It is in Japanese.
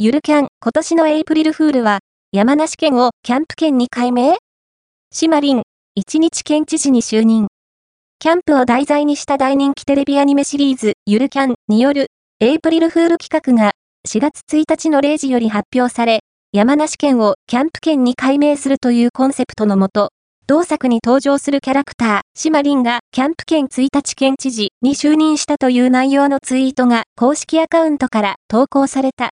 ゆるキャン、今年のエイプリルフールは、山梨県をキャンプ県に改名？シマリン、一日県知事に就任。キャンプを題材にした大人気テレビアニメシリーズ、ゆるキャンによる、エイプリルフール企画が、4月1日の0時より発表され、山梨県をキャンプ県に改名するというコンセプトのもと、同作に登場するキャラクター、シマリンがキャンプ県1日県知事に就任したという内容のツイートが公式アカウントから投稿された。